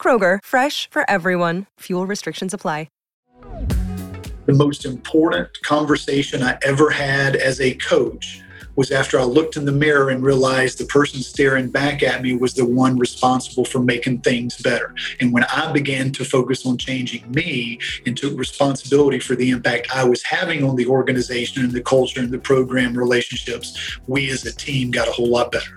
Kroger, fresh for everyone. Fuel restrictions apply. The most important conversation I ever had as a coach was after I looked in the mirror and realized the person staring back at me was the one responsible for making things better. And when I began to focus on changing me and took responsibility for the impact I was having on the organization and the culture and the program relationships, we as a team got a whole lot better.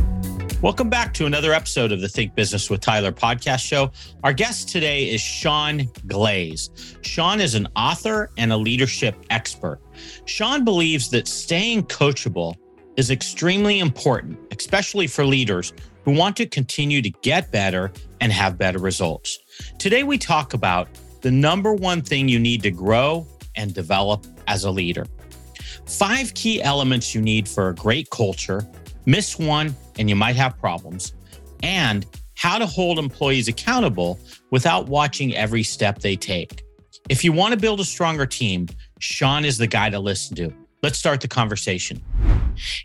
Welcome back to another episode of the Think Business with Tyler podcast show. Our guest today is Sean Glaze. Sean is an author and a leadership expert. Sean believes that staying coachable is extremely important, especially for leaders who want to continue to get better and have better results. Today, we talk about the number one thing you need to grow and develop as a leader. Five key elements you need for a great culture. Miss one, and you might have problems, and how to hold employees accountable without watching every step they take. If you want to build a stronger team, Sean is the guy to listen to. Let's start the conversation.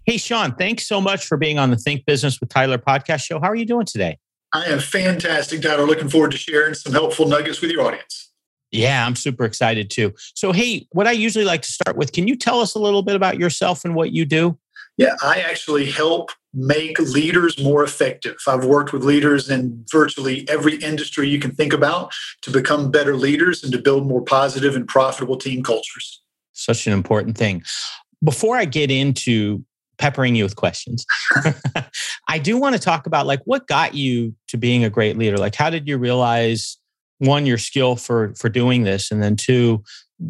Hey, Sean, thanks so much for being on the Think Business with Tyler podcast show. How are you doing today? I am fantastic, Tyler. Looking forward to sharing some helpful nuggets with your audience. Yeah, I'm super excited too. So, hey, what I usually like to start with, can you tell us a little bit about yourself and what you do? Yeah, I actually help make leaders more effective. I've worked with leaders in virtually every industry you can think about to become better leaders and to build more positive and profitable team cultures. Such an important thing. Before I get into peppering you with questions, I do want to talk about like what got you to being a great leader? Like how did you realize one your skill for for doing this and then two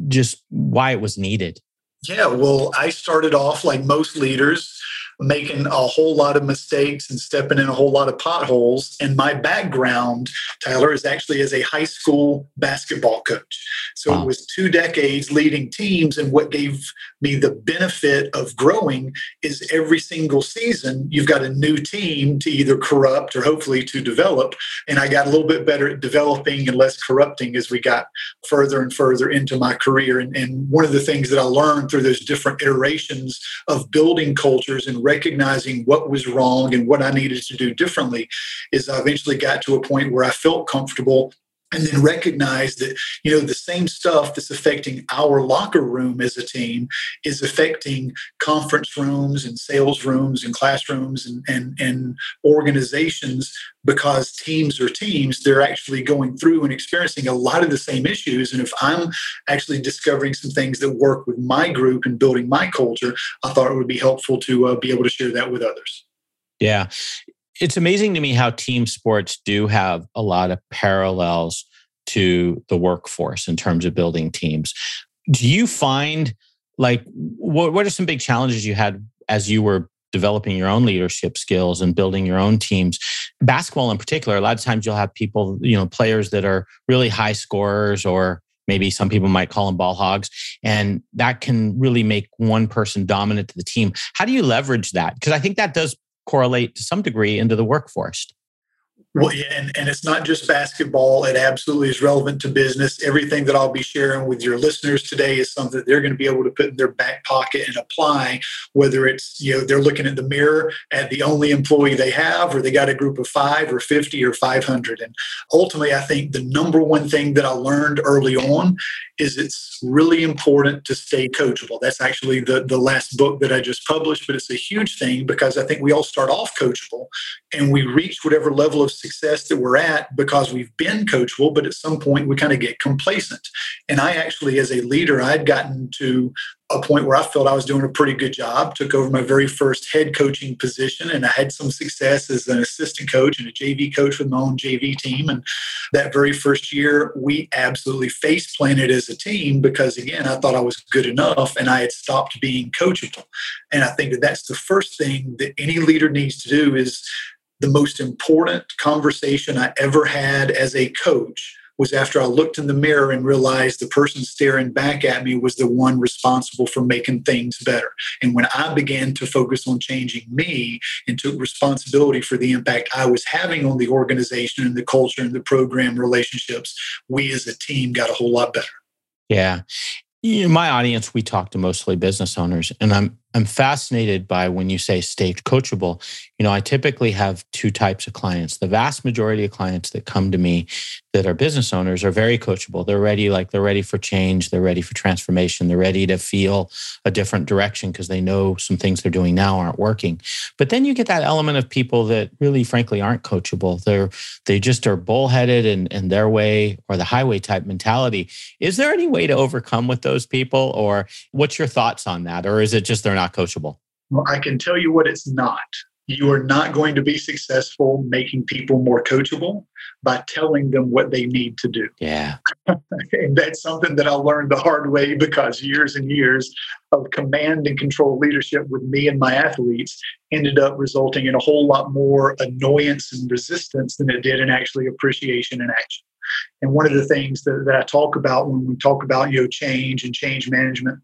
just why it was needed? Yeah, well, I started off like most leaders making a whole lot of mistakes and stepping in a whole lot of potholes. And my background, Tyler, is actually as a high school basketball coach. So wow. it was two decades leading teams. And what gave me the benefit of growing is every single season, you've got a new team to either corrupt or hopefully to develop. And I got a little bit better at developing and less corrupting as we got further and further into my career. And, and one of the things that I learned through those different iterations of building cultures and recognizing what was wrong and what I needed to do differently is I eventually got to a point where I felt comfortable and then recognize that you know the same stuff that's affecting our locker room as a team is affecting conference rooms and sales rooms and classrooms and, and, and organizations because teams are teams. They're actually going through and experiencing a lot of the same issues. And if i'm actually discovering some things that work with my group and building my culture i thought it would be helpful to uh, be able to share that with others. Yeah it's amazing to me how team sports do have a lot of parallels to the workforce in terms of building teams. Do you find like what, what are some big challenges you had as you were developing your own leadership skills and building your own teams? Basketball in particular a lot of times you'll have people you know players that are really high scorers or maybe some people might call them ball hogs and that can really make one person dominant to the team. How do you leverage that? Because i think that does correlate to some degree into the workforce. Well, yeah, and, and it's not just basketball. It absolutely is relevant to business. Everything that I'll be sharing with your listeners today is something that they're going to be able to put in their back pocket and apply, whether it's, you know, they're looking at the mirror at the only employee they have, or they got a group of five or 50 or 500. And ultimately, I think the number one thing that I learned early on is it's really important to stay coachable. That's actually the, the last book that I just published, but it's a huge thing because I think we all start off coachable and we reach whatever level of success that we're at because we've been coachable, but at some point we kind of get complacent. And I actually, as a leader, I'd gotten to a point where I felt I was doing a pretty good job, took over my very first head coaching position, and I had some success as an assistant coach and a JV coach with my own JV team. And that very first year, we absolutely face planted as a team because, again, I thought I was good enough and I had stopped being coachable. And I think that that's the first thing that any leader needs to do is the most important conversation I ever had as a coach was after I looked in the mirror and realized the person staring back at me was the one responsible for making things better. And when I began to focus on changing me and took responsibility for the impact I was having on the organization and the culture and the program relationships, we as a team got a whole lot better. Yeah. In my audience, we talk to mostly business owners, and I'm I'm fascinated by when you say stage coachable. You know, I typically have two types of clients. The vast majority of clients that come to me that are business owners are very coachable. They're ready, like they're ready for change, they're ready for transformation, they're ready to feel a different direction because they know some things they're doing now aren't working. But then you get that element of people that really frankly aren't coachable. They're they just are bullheaded and, and their way or the highway type mentality. Is there any way to overcome with those people? Or what's your thoughts on that? Or is it just they're not coachable? Well, I can tell you what it's not. You are not going to be successful making people more coachable by telling them what they need to do. Yeah. and that's something that I learned the hard way because years and years of command and control leadership with me and my athletes ended up resulting in a whole lot more annoyance and resistance than it did in actually appreciation and action. And one of the things that, that I talk about when we talk about you know change and change management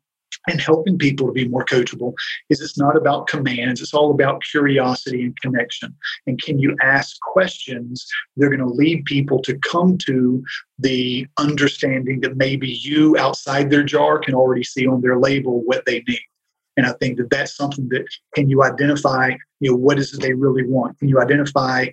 and helping people to be more coachable is it's not about commands. It's all about curiosity and connection. And can you ask questions they're going to lead people to come to the understanding that maybe you outside their jar can already see on their label what they need. And i think that that's something that can you identify you know what is it they really want? Can you identify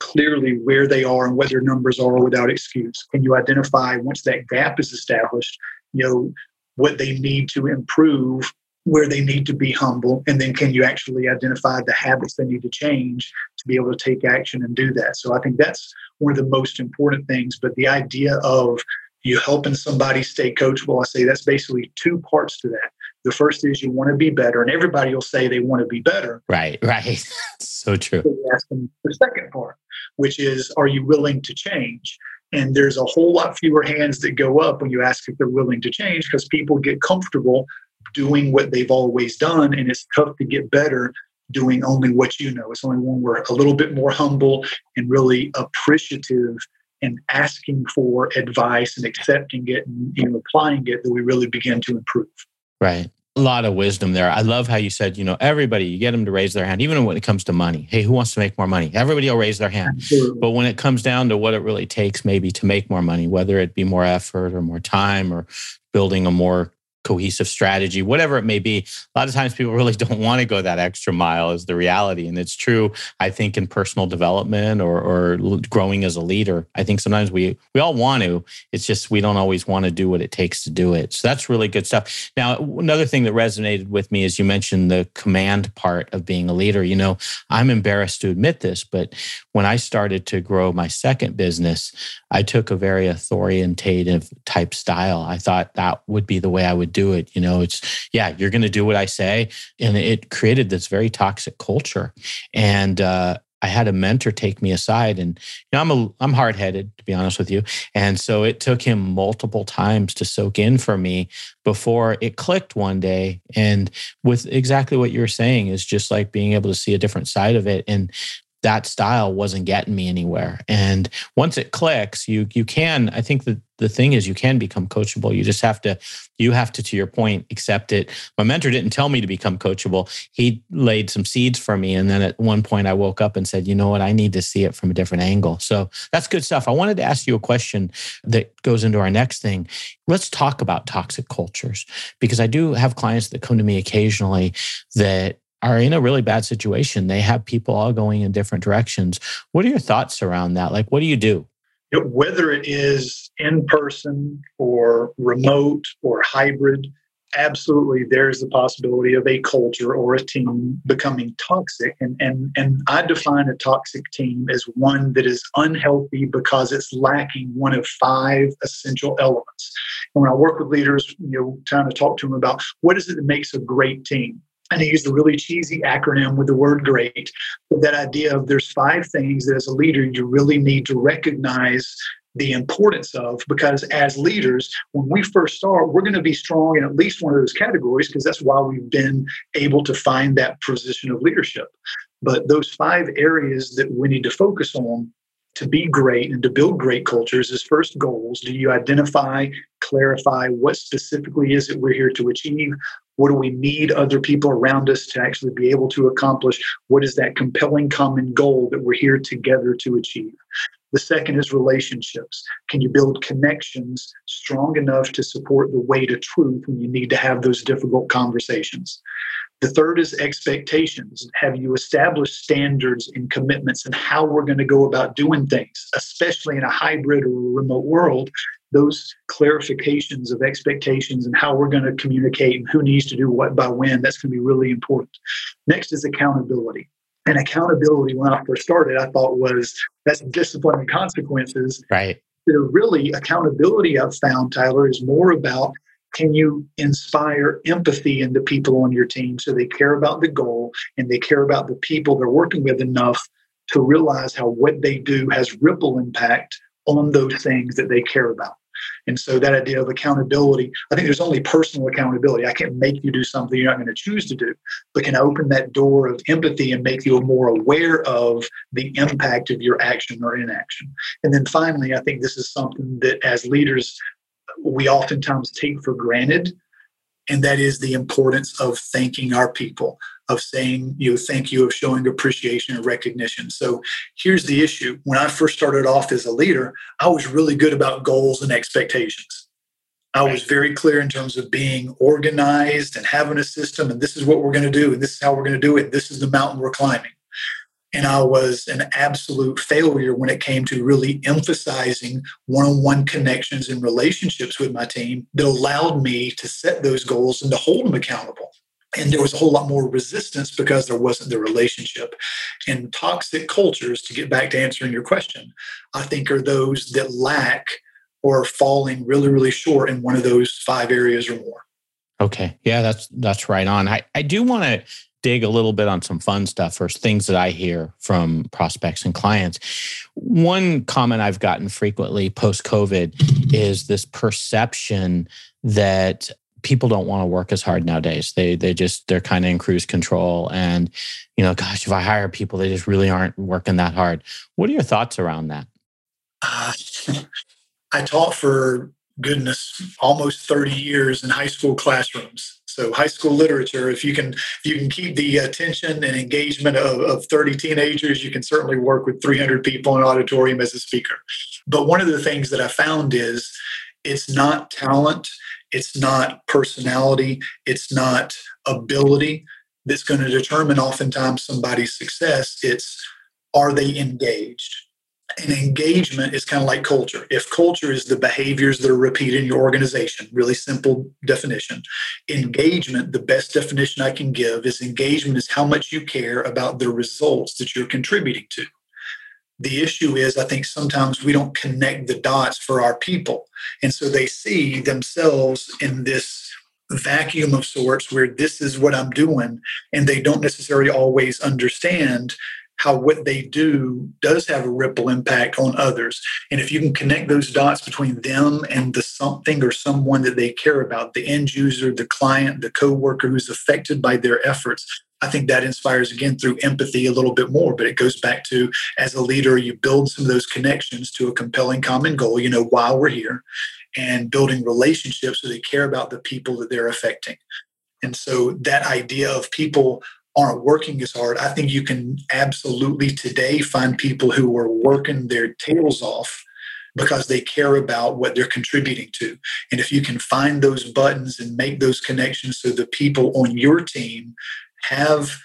clearly where they are and what their numbers are without excuse? Can you identify once that gap is established you know what they need to improve, where they need to be humble, and then can you actually identify the habits they need to change to be able to take action and do that? So I think that's one of the most important things. But the idea of you helping somebody stay coachable, I say that's basically two parts to that. The first is you want to be better, and everybody will say they want to be better. Right, right. so true. So ask them the second part, which is, are you willing to change? And there's a whole lot fewer hands that go up when you ask if they're willing to change because people get comfortable doing what they've always done. And it's tough to get better doing only what you know. It's only when we're a little bit more humble and really appreciative and asking for advice and accepting it and you know, applying it that we really begin to improve. Right a lot of wisdom there. I love how you said, you know, everybody, you get them to raise their hand, even when it comes to money. Hey, who wants to make more money? Everybody will raise their hand. Absolutely. But when it comes down to what it really takes, maybe to make more money, whether it be more effort or more time or building a more cohesive strategy, whatever it may be. A lot of times people really don't want to go that extra mile is the reality. And it's true, I think, in personal development or, or growing as a leader. I think sometimes we we all want to. It's just we don't always want to do what it takes to do it. So that's really good stuff. Now, another thing that resonated with me is you mentioned the command part of being a leader. You know, I'm embarrassed to admit this, but when I started to grow my second business, I took a very authoritative type style. I thought that would be the way I would do it. You know, it's, yeah, you're going to do what I say. And it created this very toxic culture. And, uh, I had a mentor take me aside and you know I'm a I'm hard-headed to be honest with you and so it took him multiple times to soak in for me before it clicked one day and with exactly what you're saying is just like being able to see a different side of it and that style wasn't getting me anywhere. And once it clicks, you you can. I think that the thing is you can become coachable. You just have to you have to to your point accept it. My mentor didn't tell me to become coachable. He laid some seeds for me and then at one point I woke up and said, "You know what? I need to see it from a different angle." So that's good stuff. I wanted to ask you a question that goes into our next thing. Let's talk about toxic cultures because I do have clients that come to me occasionally that are in a really bad situation. They have people all going in different directions. What are your thoughts around that? Like, what do you do? Whether it is in person or remote or hybrid, absolutely there's the possibility of a culture or a team becoming toxic. And, and, and I define a toxic team as one that is unhealthy because it's lacking one of five essential elements. And when I work with leaders, you know, trying to talk to them about what is it that makes a great team? And I used a really cheesy acronym with the word great, but that idea of there's five things that as a leader you really need to recognize the importance of because as leaders, when we first start, we're going to be strong in at least one of those categories because that's why we've been able to find that position of leadership. But those five areas that we need to focus on to be great and to build great cultures is first goals. Do you identify, clarify what specifically is it we're here to achieve? What do we need other people around us to actually be able to accomplish? What is that compelling common goal that we're here together to achieve? The second is relationships. Can you build connections strong enough to support the way to truth when you need to have those difficult conversations? The third is expectations. Have you established standards and commitments and how we're going to go about doing things, especially in a hybrid or a remote world? Those clarifications of expectations and how we're going to communicate and who needs to do what by when, that's going to be really important. Next is accountability. And accountability, when I first started, I thought was that's discipline and consequences. Right. The really accountability I've found, Tyler, is more about can you inspire empathy in the people on your team so they care about the goal and they care about the people they're working with enough to realize how what they do has ripple impact on those things that they care about? And so that idea of accountability i think there's only personal accountability. I can't make you do something you're not going to choose to do but can open that door of empathy and make you more aware of the impact of your action or inaction? And then finally i think this is something that as leaders we oftentimes take for granted, and that is the importance of thanking our people, of saying, you know, thank you, of showing appreciation and recognition. So here's the issue. When I first started off as a leader, I was really good about goals and expectations. I was very clear in terms of being organized and having a system, and this is what we're going to do, and this is how we're going to do it. This is the mountain we're climbing. And I was an absolute failure when it came to really emphasizing one on one connections and relationships with my team that allowed me to set those goals and to hold them accountable. And there was a whole lot more resistance because there wasn't the relationship. And toxic cultures, to get back to answering your question, I think are those that lack or falling really, really short in one of those five areas or more. Okay. Yeah, that's that's right on. I, I do want to dig a little bit on some fun stuff or things that I hear from prospects and clients. One comment I've gotten frequently post COVID is this perception that people don't want to work as hard nowadays. They they just they're kind of in cruise control and you know, gosh, if I hire people, they just really aren't working that hard. What are your thoughts around that? Uh, I taught for goodness almost 30 years in high school classrooms so high school literature, if you can if you can keep the attention and engagement of, of 30 teenagers, you can certainly work with 300 people in an auditorium as a speaker. But one of the things that I found is it's not talent, it's not personality, it's not ability that's going to determine oftentimes somebody's success. It's are they engaged? And engagement is kind of like culture. If culture is the behaviors that are repeated in your organization, really simple definition. Engagement, the best definition I can give is engagement is how much you care about the results that you're contributing to. The issue is, I think sometimes we don't connect the dots for our people. And so they see themselves in this vacuum of sorts where this is what I'm doing, and they don't necessarily always understand how what they do does have a ripple impact on others. And if you can connect those dots between them and the something or someone that they care about, the end user, the client, the coworker who's affected by their efforts, I think that inspires again through empathy a little bit more. But it goes back to as a leader, you build some of those connections to a compelling common goal, you know, why we're here, and building relationships so they care about the people that they're affecting. And so that idea of people aren't working as hard, I think you can absolutely today find people who are working their tails off because they care about what they're contributing to. And if you can find those buttons and make those connections so the people on your team have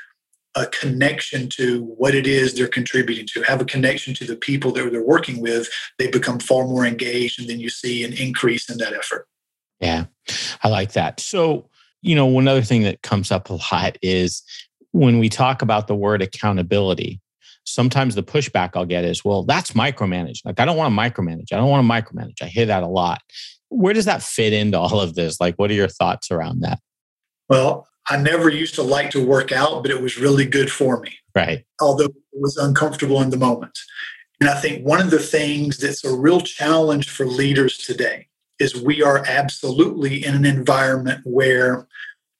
a connection to what it is they're contributing to, have a connection to the people that they're working with, they become far more engaged. And then you see an increase in that effort. Yeah, I like that. So, you know, one other thing that comes up a lot is when we talk about the word accountability, sometimes the pushback I'll get is, well, that's micromanage. Like, I don't want to micromanage. I don't want to micromanage. I hear that a lot. Where does that fit into all of this? Like, what are your thoughts around that? Well, I never used to like to work out, but it was really good for me. Right. Although it was uncomfortable in the moment. And I think one of the things that's a real challenge for leaders today is we are absolutely in an environment where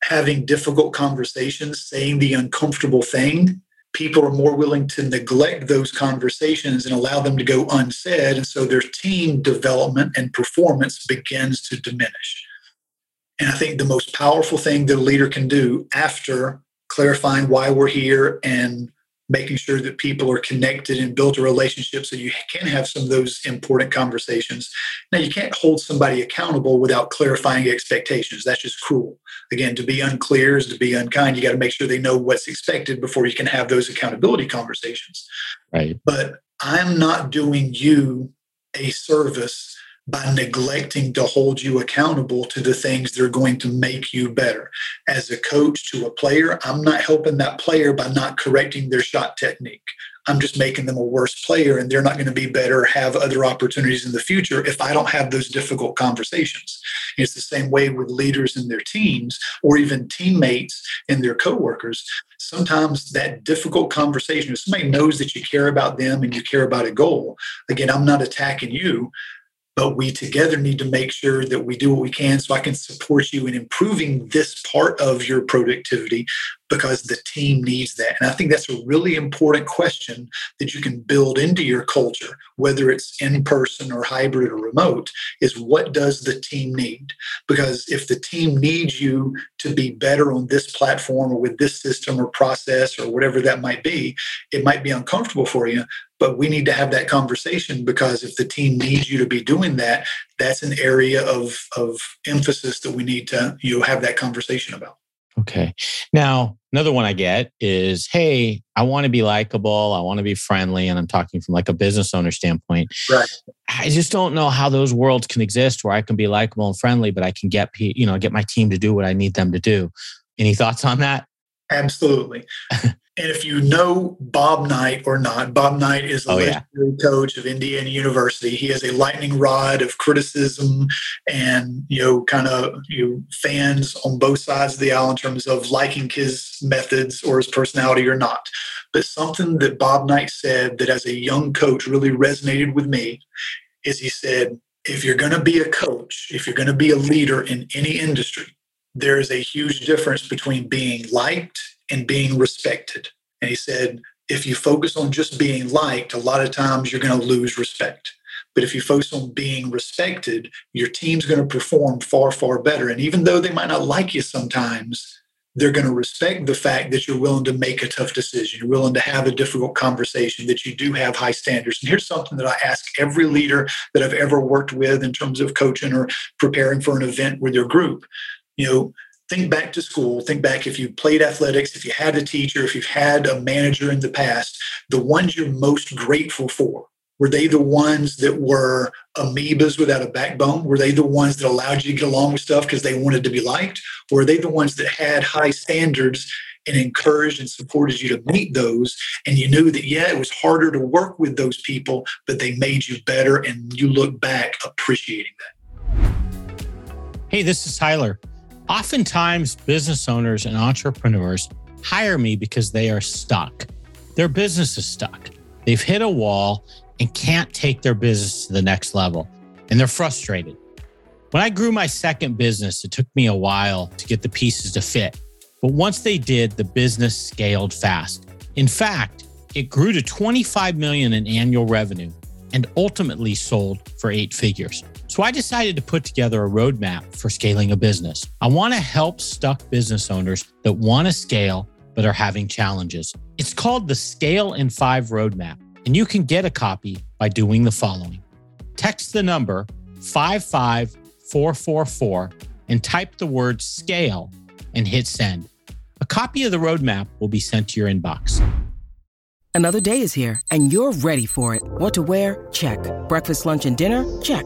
having difficult conversations, saying the uncomfortable thing, people are more willing to neglect those conversations and allow them to go unsaid. And so their team development and performance begins to diminish. And I think the most powerful thing that a leader can do after clarifying why we're here and making sure that people are connected and built a relationship so you can have some of those important conversations. Now, you can't hold somebody accountable without clarifying expectations. That's just cruel. Again, to be unclear is to be unkind. You got to make sure they know what's expected before you can have those accountability conversations. Right. But I'm not doing you a service by neglecting to hold you accountable to the things that are going to make you better. As a coach to a player, I'm not helping that player by not correcting their shot technique. I'm just making them a worse player and they're not going to be better, have other opportunities in the future if I don't have those difficult conversations. It's the same way with leaders in their teams or even teammates and their coworkers. Sometimes that difficult conversation, if somebody knows that you care about them and you care about a goal, again, I'm not attacking you, but we together need to make sure that we do what we can so I can support you in improving this part of your productivity because the team needs that. And I think that's a really important question that you can build into your culture, whether it's in person or hybrid or remote, is what does the team need? Because if the team needs you to be better on this platform or with this system or process or whatever that might be, it might be uncomfortable for you but we need to have that conversation because if the team needs you to be doing that that's an area of of emphasis that we need to you know have that conversation about okay. Now another one i get is hey i want to be likable i want to be friendly and i'm talking from like a business owner standpoint. Right. I just don't know how those worlds can exist where i can be likable and friendly but i can get you know get my team to do what i need them to do. Any thoughts on that? Absolutely And if you know Bob Knight or not, Bob Knight is the oh, legendary yeah. coach of Indiana University. He has a lightning rod of criticism and you know, kind of you know, fans on both sides of the aisle in terms of liking his methods or his personality or not. But something that Bob Knight said that as a young coach really resonated with me is he said, if you're going to be a coach, if you're going to be a leader in any industry, there is a huge difference between being liked and being respected. And he said, if you focus on just being liked, a lot of times you're going to lose respect. But if you focus on being respected, your team's going to perform far, far better. And even though they might not like you sometimes, they're going to respect the fact that you're willing to make a tough decision, you're willing to have a difficult conversation, that you do have high standards. And here's something that I ask every leader that I've ever worked with in terms of coaching or preparing for an event with your group. You know, think back to school, think back if you played athletics, if you had a teacher, if you've had a manager in the past, the ones you're most grateful for. Were they the ones that were amoebas without a backbone? Were they the ones that allowed you to get along with stuff because they wanted to be liked? Or were they the ones that had high standards and encouraged and supported you to meet those? And you knew that, yeah, it was harder to work with those people, but they made you better and you look back appreciating that. Hey, this is Tyler. Oftentimes, business owners and entrepreneurs hire me because they are stuck. Their business is stuck. They've hit a wall and can't take their business to the next level, and they're frustrated. When I grew my second business, it took me a while to get the pieces to fit. But once they did, the business scaled fast. In fact, it grew to 25 million in annual revenue and ultimately sold for eight figures. So I decided to put together a roadmap for scaling a business. I want to help stuck business owners that want to scale but are having challenges. It's called the Scale in 5 Roadmap, and you can get a copy by doing the following. Text the number 55444 and type the word scale and hit send. A copy of the roadmap will be sent to your inbox. Another day is here, and you're ready for it. What to wear? Check. Breakfast, lunch, and dinner? Check.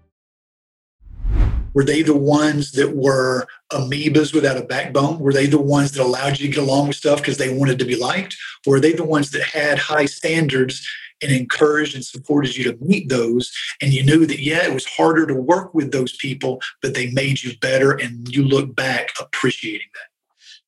Were they the ones that were amoebas without a backbone? Were they the ones that allowed you to get along with stuff because they wanted to be liked? Or were they the ones that had high standards and encouraged and supported you to meet those? And you knew that, yeah, it was harder to work with those people, but they made you better and you look back appreciating that.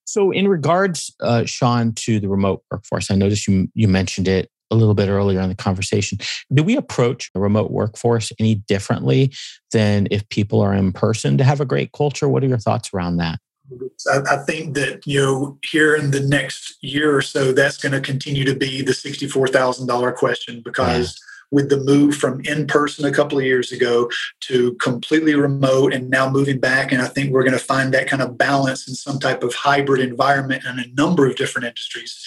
So, in regards, uh, Sean, to the remote workforce, I noticed you you mentioned it a little bit earlier in the conversation. Do we approach a remote workforce any differently than if people are in person to have a great culture? What are your thoughts around that? I, think that you know here in the next year or so, that's going to continue to be the sixty-four thousand dollar question because. Yeah with the move from in person a couple of years ago to completely remote and now moving back. And I think we're going to find that kind of balance in some type of hybrid environment in a number of different industries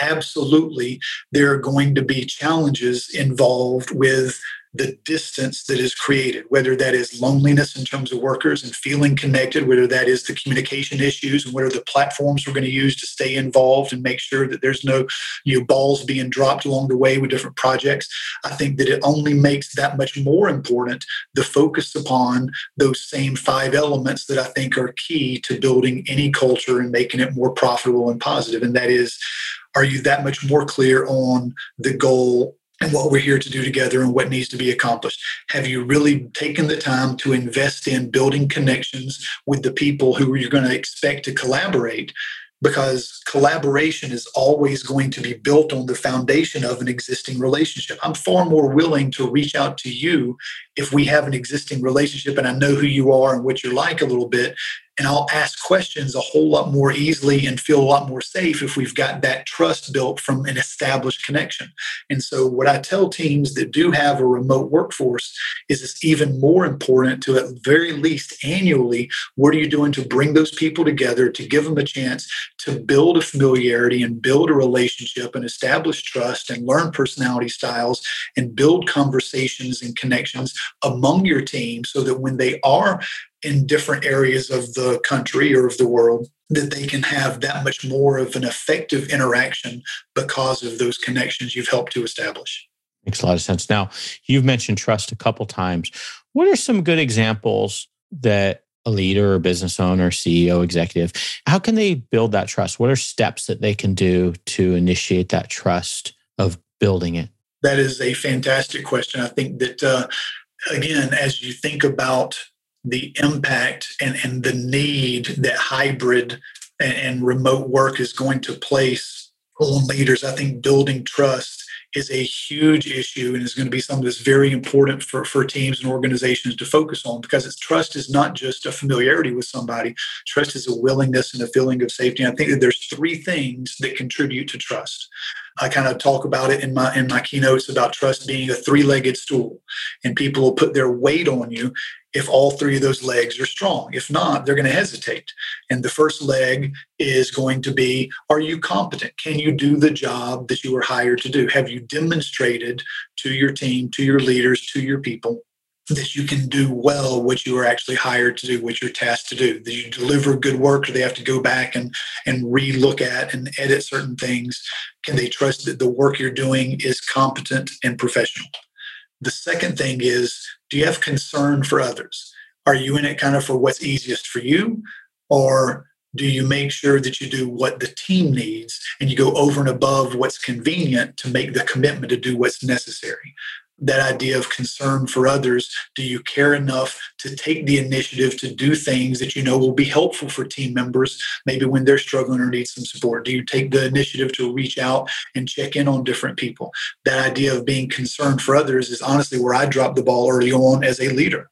absolutely there are going to be challenges involved with the distance that is created, whether that is loneliness in terms of workers and feeling connected, whether that is the communication issues and what are the platforms we're going to use to stay involved and make sure that there's no you know, balls being dropped along the way with different projects. I think that it only makes that much more important the focus upon those same five elements that I think are key to building any culture and making it more profitable and positive. And that is are you that much more clear on the goal and what we're here to do together and what needs to be accomplished? Have you really taken the time to invest in building connections with the people who you're going to expect to collaborate? Because collaboration is always going to be built on the foundation of an existing relationship. I'm far more willing to reach out to you if we have an existing relationship and I know who you are and what you're like a little bit and I'll ask questions a whole lot more easily and feel a lot more safe if we've got that trust built from an established connection. And so, what I tell teams that do have a remote workforce is it's even more important to, at very least annually, what are you doing to bring those people together to give them a chance to build a familiarity and build a relationship and establish trust and learn personality styles and build conversations and connections among your team so that when they are in different areas of the country or of the world that they can have that much more of an effective interaction because of those connections you've helped to establish. Makes a lot of sense. Now, you've mentioned trust a couple times. What are some good examples that a leader or business owner, CEO, executive, how can they build that trust? What are steps that they can do to initiate that trust of building it? That is a fantastic question. I think that, uh, again, as you think about the impact and, and the need that hybrid and, and remote work is going to place on leaders. I think building trust is a huge issue and is going to be something that's very important for, for teams and organizations to focus on because trust is not just a familiarity with somebody. Trust is a willingness and a feeling of safety. And I think that there's three things that contribute to trust. I kind of talk about it in my in my keynotes about trust being a three-legged stool, and people will put their weight on you, if all three of those legs are strong. If not, they're going to hesitate. And the first leg is going to be Are you competent? Can you do the job that you were hired to do? Have you demonstrated to your team, to your leaders, to your people that you can do well what you were actually hired to do, what you're tasked to do? That you deliver good work, or they have to go back and, and re look at and edit certain things? Can they trust that the work you're doing is competent and professional? The second thing is do you have concern for others? Are you in it kind of for what's easiest for you? Or do you make sure that you do what the team needs and you go over and above what's convenient to make the commitment to do what's necessary? That idea of concern for others. Do you care enough to take the initiative to do things that you know will be helpful for team members, maybe when they're struggling or need some support? Do you take the initiative to reach out and check in on different people? That idea of being concerned for others is honestly where I dropped the ball early on as a leader.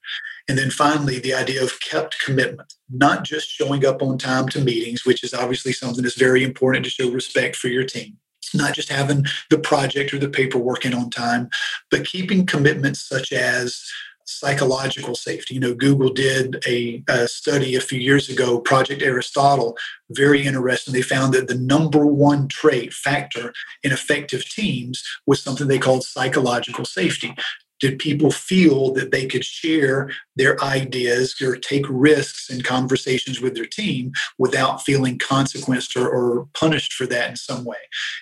And then finally, the idea of kept commitment, not just showing up on time to meetings, which is obviously something that's very important to show respect for your team not just having the project or the paperwork in on time, but keeping commitments such as psychological safety. You know, Google did a, a, study a few years ago, Project Aristotle, very interesting. They found that the number one trait factor in effective teams was something they called psychological safety did people feel that they could share their ideas or take risks in conversations with their team without feeling consequenced or, or, punished for that in some way?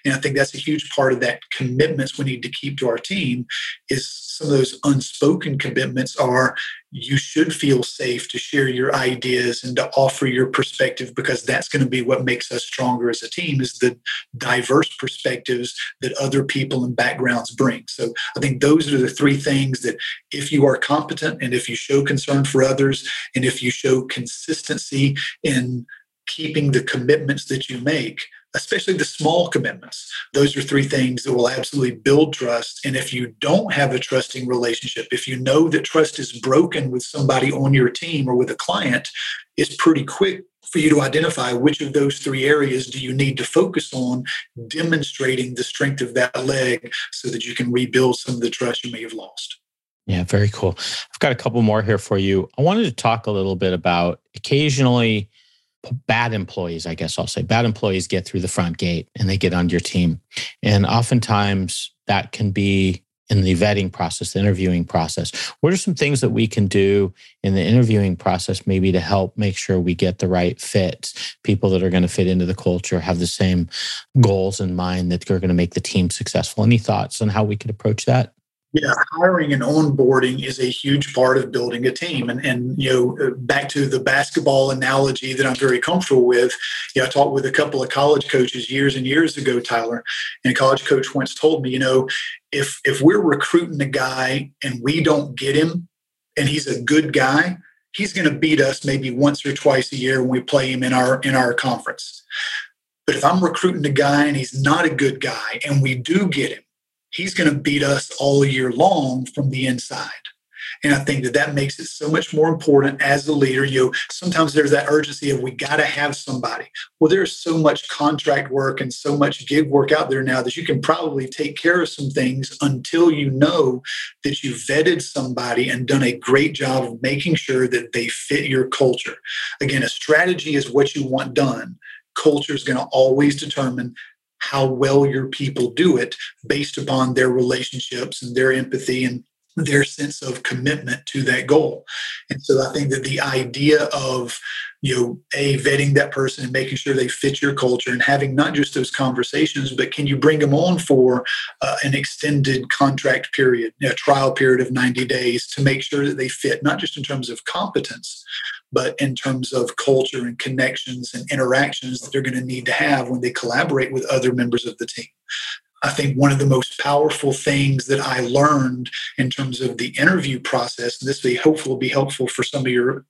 And i think that's a huge part of that commitments we need to keep to our team is some of those unspoken commitments are you should feel safe to share your ideas and to offer your perspective because that's going to be what makes us stronger as a team is the diverse perspectives that other people and backgrounds bring. So i think those are the three things that if you are competent and if you show concern for others and if you show consistency in keeping the commitments that you make especially the small commitments. Those are three things that will absolutely build trust. And if you don't have a trusting relationship, if you know that trust is broken with somebody on your team or with a client, it's pretty quick for you to identify which of those three areas do you need to focus on demonstrating the strength of that leg so that you can rebuild some of the trust you may have lost. Yeah, very cool. I've got a couple more here for you. I wanted to talk a little bit about occasionally bad employees, I guess I'll say, bad employees get through the front gate and they get on your team. And oftentimes that can be in the vetting process, the interviewing process. What are some things that we can do in the interviewing process, maybe to help make sure we get the right fits, people that are going to fit into the culture, have the same goals in mind that are going to make the team successful? Any thoughts on how we could approach that? Yeah, hiring and onboarding is a huge part of building a team. And, and you know, uh, back to the basketball analogy that I'm very comfortable with. You know, I talked with a couple of college coaches years and years ago, Tyler, and a college coach once told me, you know, if if we're recruiting a guy and we don't get him, and he's a good guy, he's going to beat us maybe once or twice a year when we play him in our in our conference. But if I'm recruiting a guy and he's not a good guy, and we do get him he's going to beat us all year long from the inside. And I think that that makes it so much more important as a leader. You know, sometimes there's that urgency of we got to have somebody. Well, there's so much contract work and so much gig work out there now that you can probably take care of some things until you know that you've vetted somebody and done a great job of making sure that they fit your culture. Again, a strategy is what you want done. Culture is going to always determine how well your people do it based upon their relationships and their empathy and their sense of commitment to that goal. And so I think that the idea of, you know, a vetting that person and making sure they fit your culture and having not just those conversations, but can you bring them on for uh, an extended contract period, a trial period of 90 days to make sure that they fit, not just in terms of competence, but in terms of culture and connections and interactions that they're going to need to have when they collaborate with other members of the team. I think one of the most powerful things that I learned in terms of the interview process, and this will be hopeful will be helpful for some of your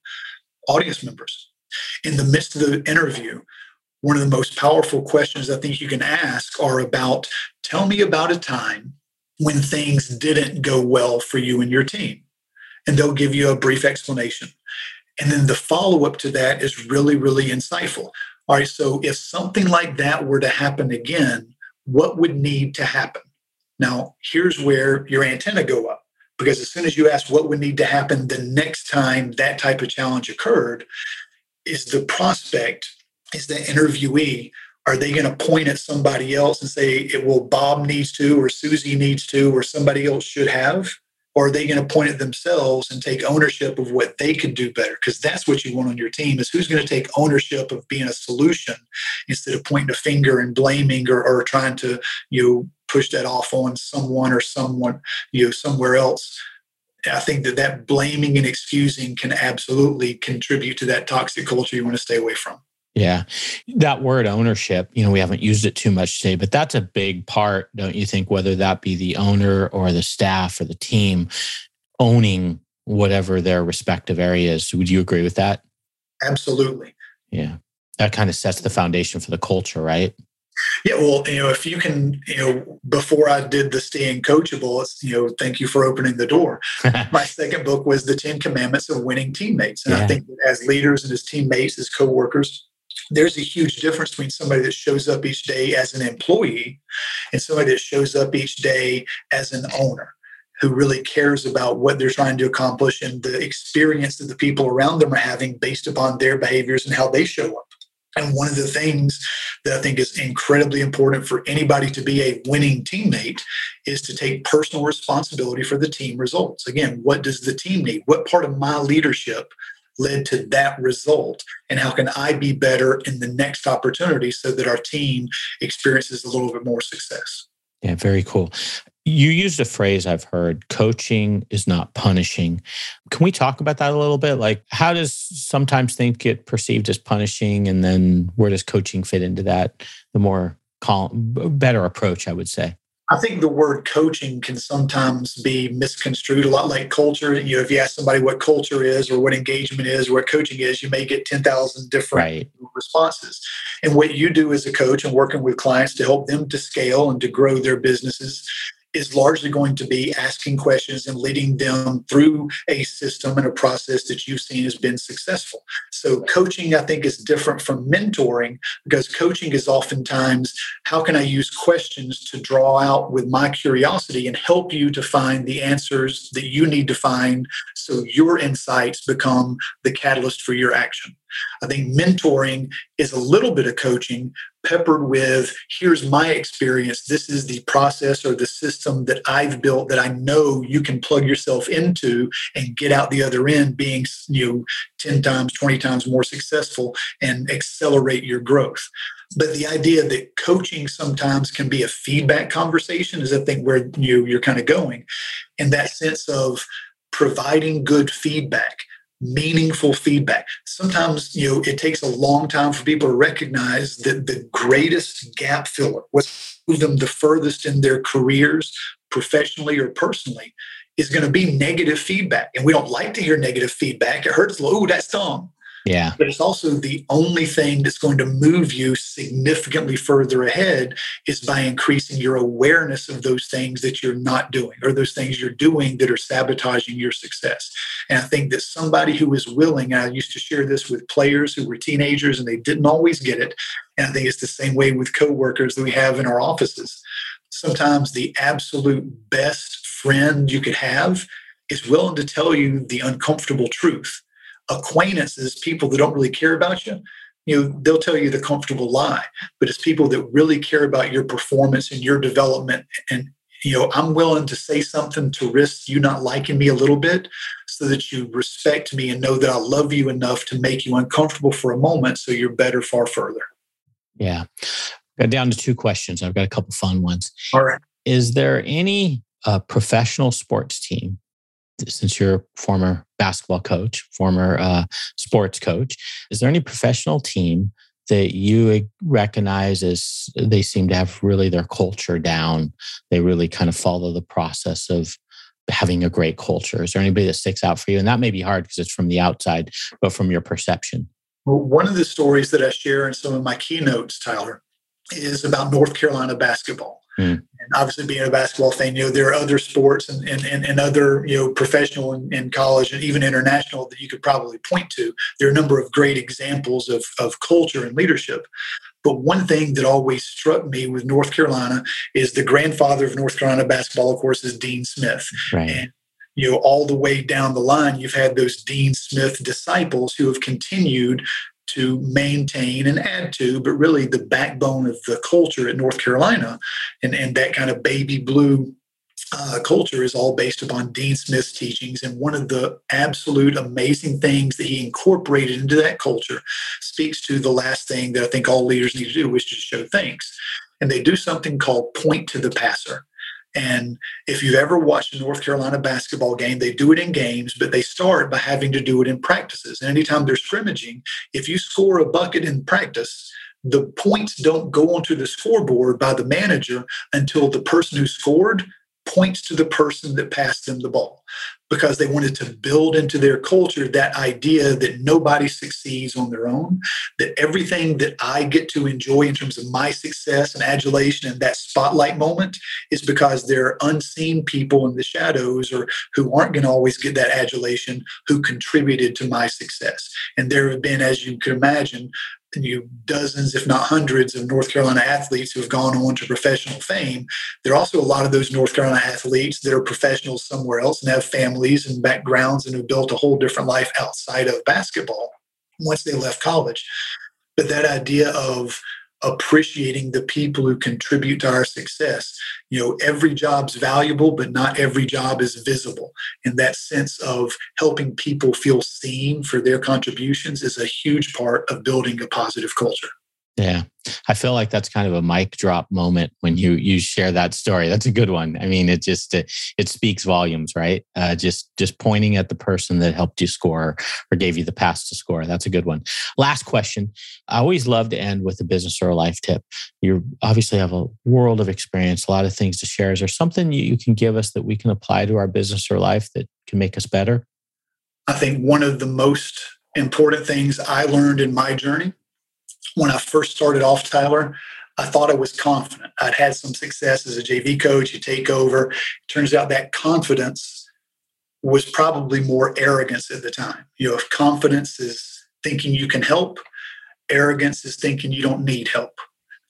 audience members. In the midst of the interview, one of the most powerful questions I think you can ask are about tell me about a time when things didn't go well for you and your team. And they'll give you a brief explanation. And then the follow up to that is really, really insightful. All right, so if something like that were to happen again, what would need to happen? Now, here's where your antenna go up Because as soon as you ask what would need to happen the next time that type of challenge occurred, is the prospect, is the interviewee, are they going to point at somebody else and say, it will Bob needs to, or Susie needs to, or somebody else should have? Or are they going to point at themselves and take ownership of what they could do better? Because that's what you want on your team is who's going to take ownership of being a solution instead of pointing a finger and blaming or, or trying to, you know, push that off on someone or someone, you know, somewhere else. I think that that blaming and excusing can absolutely contribute to that toxic culture you want to stay away from. Yeah. That word ownership, you know, we haven't used it too much today, but that's a big part, don't you think, whether that be the owner or the staff or the team owning whatever their respective areas. Would you agree with that? Absolutely. Yeah. That kind of sets the foundation for the culture, right? Yeah, well, you know, if you can, you know, before I did the staying coachable, it's, you know, thank you for opening the door. My second book was the Ten Commandments of Winning Teammates, and yeah. I think as leaders and as teammates, as coworkers, there's a huge difference between somebody that shows up each day as an employee and somebody that shows up each day as an owner who really cares about what they're trying to accomplish and the experience that the people around them are having based upon their behaviors and how they show up. And one of the things that I think is incredibly important for anybody to be a winning teammate is to take personal responsibility for the team results. Again, what does the team need? What part of my leadership led to that result? And how can i be better in the next opportunity so that our team experiences a little bit more success? Yeah very cool. You used a phrase i've heard coaching is not punishing. Can we talk about that a little bit? Like how does sometimes think get perceived as punishing and then where does coaching fit into that the more calm better approach i would say I think the word coaching can sometimes be misconstrued a lot like culture. You know, if you ask somebody what culture is or what engagement is or what coaching is, you may get 10,000 different right. responses. And what you do as a coach and working with clients to help them to scale and to grow their businesses is largely going to be asking questions and leading them through a system and a process that you've seen has been successful. So, coaching, I think, is different from mentoring because coaching is oftentimes how can I use questions to draw out with my curiosity and help you to find the answers that you need to find so your insights become the catalyst for your action. I think mentoring is a little bit of coaching peppered with here's my experience. This is the process or the system that I've built that I know you can plug yourself into and get out the other end being you know 10 times, 20 times more successful and accelerate your growth. But the idea that coaching sometimes can be a feedback conversation is I think where you you're kind of going. In that sense of providing good feedback meaningful feedback. Sometimes, you know, it takes a long time for people to recognize that the greatest gap filler, what's moved them the furthest in their careers, professionally or personally, is going to be negative feedback. And we don't like to hear negative feedback. It hurts. Oh, that stung. Yeah. But it's also the only thing that's going to move you significantly further ahead is by increasing your awareness of those things that you're not doing or those things you're doing that are sabotaging your success. And I think that somebody who is willing, I used to share this with players who were teenagers and they didn't always get it. And I think it's the same way with coworkers that we have in our offices. Sometimes the absolute best friend you could have is willing to tell you the uncomfortable truth acquaintances, people that don't really care about you, you know, they'll tell you the comfortable lie. But it's people that really care about your performance and your development. And, you know, I'm willing to say something to risk you not liking me a little bit so that you respect me and know that I love you enough to make you uncomfortable for a moment so you're better far further. Yeah. Got down to two questions. I've got a couple fun ones. All right. Is there any uh, professional sports team since you're a former basketball coach, former uh, sports coach, is there any professional team that you recognize as they seem to have really their culture down? They really kind of follow the process of having a great culture. Is there anybody that sticks out for you? And that may be hard because it's from the outside, but from your perception. Well, one of the stories that I share in some of my keynotes, Tyler, is about North Carolina basketball. Mm. And obviously, being a basketball fan, you know there are other sports and and, and, and other you know professional and, and, college and even international that you could probably point to. There are a number of great examples of of culture and leadership. But one thing that always struck me with North Carolina is the grandfather of North Carolina basketball, of course, is Dean Smith. Right. And you know, all the way down the line, you've had those Dean Smith disciples who have continued to maintain and add to, but really the backbone of the culture at North Carolina and, and that kind of baby blue uh, culture is all based upon Dean Smith's teachings. And one of the absolute amazing things that he incorporated into that culture speaks to the last thing that I think all leaders need to do, which is show thanks. And they do something called point to the passer. And if you've ever watched a North Carolina basketball game, they do it in games, but they start by having to do it in practices. And anytime they're scrimmaging, if you score a bucket in practice, the points don't go onto the scoreboard by the manager until the person who scored points to the person that passed them the ball because they wanted to build into their culture that idea that nobody succeeds on their own, that everything that I get to enjoy in terms of my success and adulation and that spotlight moment is because there are unseen people in the shadows or who aren't going to always get that adulation who contributed to my success. And there have been, as you can imagine, you dozens, if not hundreds, of North Carolina athletes who have gone on to professional fame. There are also a lot of those North Carolina athletes that are professionals somewhere else and have families and backgrounds and have built a whole different life outside of basketball once they left college. But that idea of appreciating the people who contribute to our success. You know, every job's valuable, but not every job is visible. And that sense of helping people feel seen for their contributions is a huge part of building a positive culture. Yeah. I feel like that's kind of a mic drop moment when you you share that story. That's a good one. I mean, it just it, it speaks volumes, right? Uh, just just pointing at the person that helped you score or gave you the pass to score. That's a good one. Last question. I always love to end with a business or a life tip. You obviously have a world of experience, a lot of things to share. Is there something you, you can give us that we can apply to our business or life that can make us better? I think one of the most important things I learned in my journey when I first started off, Tyler, I thought I was confident. I'd had some success as a JV coach. You take over. It turns out that confidence was probably more arrogance at the time. You know, if confidence is thinking you can help, arrogance is thinking you don't need help.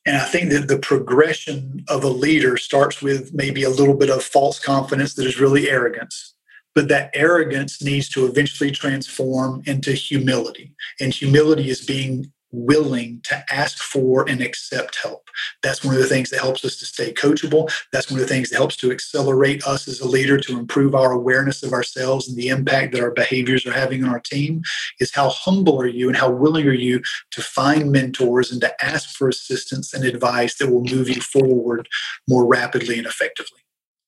And I think that the progression of a leader starts with maybe a little bit of false confidence that is really arrogance. But that arrogance needs to eventually transform into humility. And humility is being willing to ask for and accept help. That's one of the things that helps us to stay coachable. That's one of the things that helps to accelerate us as a leader to improve our awareness of ourselves and the impact that our behaviors are having on our team is how humble are you and how willing are you to find mentors and to ask for assistance and advice that will move you forward more rapidly and effectively.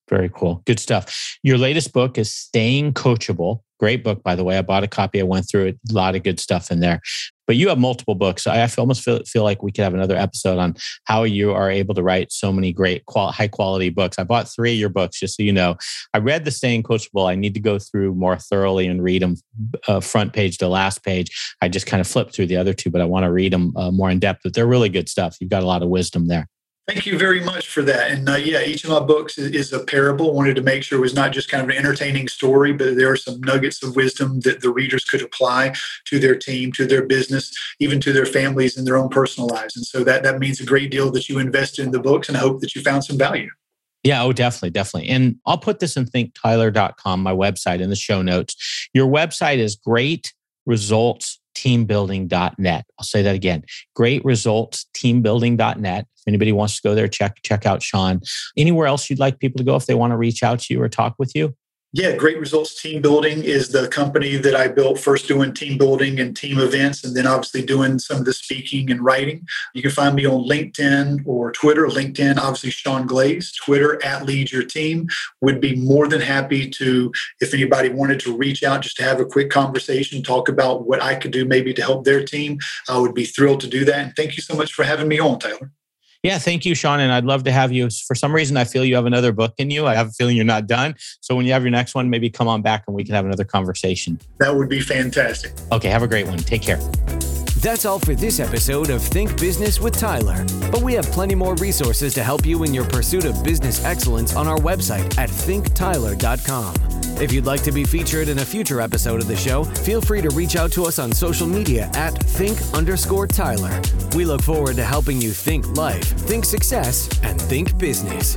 Very cool. Good stuff. Your latest book is Staying Coachable. Great book, by the way. I bought a copy. I went through it. A lot of good stuff in there but you have multiple books. I almost feel, feel like we could have another episode on how you are able to write so many great, qual- high quality books. I bought three of your books, just so you know. I read the Staying Coachable. I need to go through more thoroughly and read them uh, front page to last page. I just kind of flipped through the other two, but I want to read them uh, more in depth. But they're really good stuff. You've got a lot of wisdom there. Thank you very much for that. And uh, yeah, each of my books is, is, a parable. Wanted to make sure it was not just kind of an entertaining story, but there are some nuggets of wisdom that the readers could apply to their team, to their business, even to their families and their own personal lives. And so that that means a great deal that you invested in the books, and I hope that you found some value. Yeah, oh, definitely, definitely. And I'll put this in thinktyler.com, my website, in the show notes. Your website is great results teambuilding.net. I'll say that again. Great results teambuilding.net. If anybody wants to go there, check check out Sean. Anywhere else you'd like people to go if they want to reach out to you or talk with you? Yeah, Great Results Team Building is the company that I built first doing team building and team events, and then obviously doing some of the speaking and writing. You can find me on LinkedIn or Twitter. LinkedIn, obviously, Sean Glaze. Twitter, at Lead Your Team. Would be more than happy to, if anybody wanted to reach out just to have a quick conversation, talk about what I could do maybe to help their team. I would be thrilled to do that. And thank you so much for having me on, Tyler. Yeah, thank you, Sean. And I'd love to have you. For some reason, I feel you have another book in you. I have a feeling you're not done. So when you have your next one, maybe come on back and we can have another conversation. That would be fantastic. Okay, have a great one. Take care. That's all for this episode of Think Business with Tyler. But we have plenty more resources to help you in your pursuit of business excellence on our website at thinktyler.com. If you'd like to be featured in a future episode of the show, feel free to reach out to us on social media at think underscore Tyler. We look forward to helping you think life, think success, and think business.